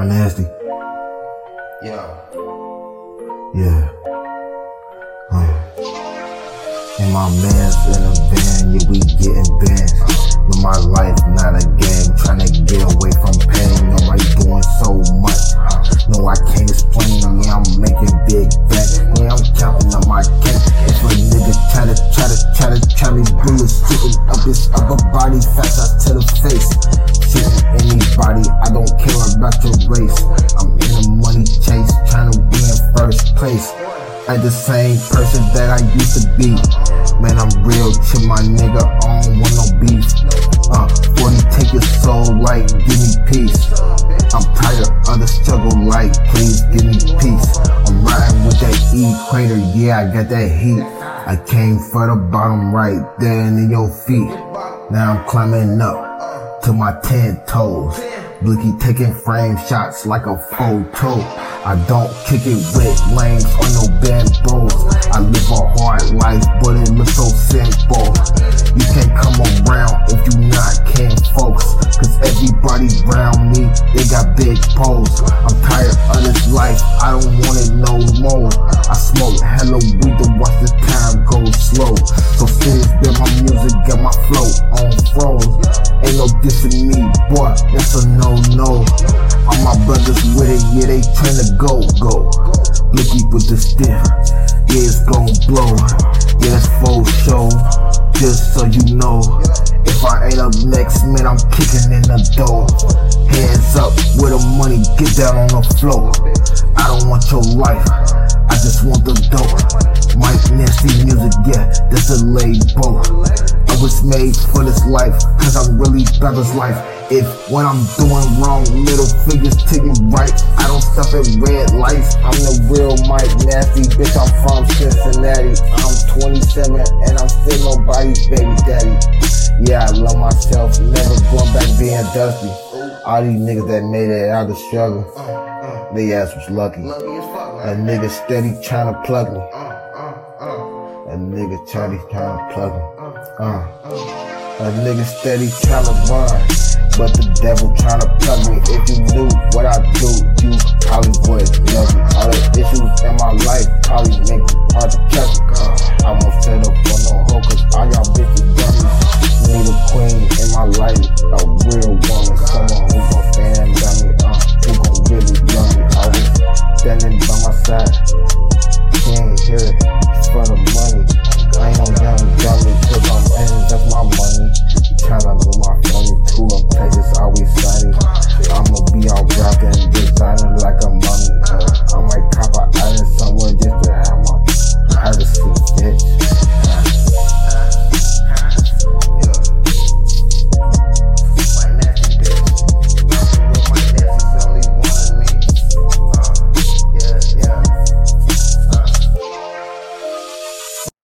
Mike Nasty. Yeah. Yeah. Uh. And my man's in a van, yeah, we getting bands. But my life not a game, trying to get away place. Like the same person that I used to be. Man, I'm real to my nigga, I don't want no beef. Uh, when you take your soul, like, give me peace. I'm tired of the struggle, like, please give me peace. I'm riding with that equator, yeah, I got that heat. I came for the bottom right there in your feet. Now I'm climbing up to my ten toes. Blicky taking frame shots like a photo. I don't kick it with lames or no bad bros. I live a hard life, but it looks so simple. You can't come around if you not can folks. Cause everybody around me, they got big poles. I'm tired of this life, I don't want it no more. I smoke hella weed to watch the time go slow. So serious that my music got my flow on froze. No dissing me, boy, that's a no no. All my brothers with it, yeah, they tryna go, go. Blicky with the stiff, yeah, it's gon' blow. Yeah, that's full show, just so you know. If I ain't up next, man, I'm kicking in the door. Hands up with the money, get down on the floor. I don't want your life, I just want the dope. Mike Nasty music, yeah, that's a label. Was made for this life, cause I'm really about this life. If when I'm doing wrong, little fingers you right, I don't stop at red lights. I'm the real Mike Nasty, bitch. I'm from Cincinnati. I'm 27 and I'm still nobody's baby daddy. Yeah, I love myself, never going back being dusty. All these niggas that made it out of the struggle, they ass was lucky. A nigga steady trying to plug me. A nigga trying to plug me. Uh. A nigga steady tryna run, but the devil tryna plug me. If you knew what I do, you probably would love me. All the issues in my life probably make it hard to trust me. Uh,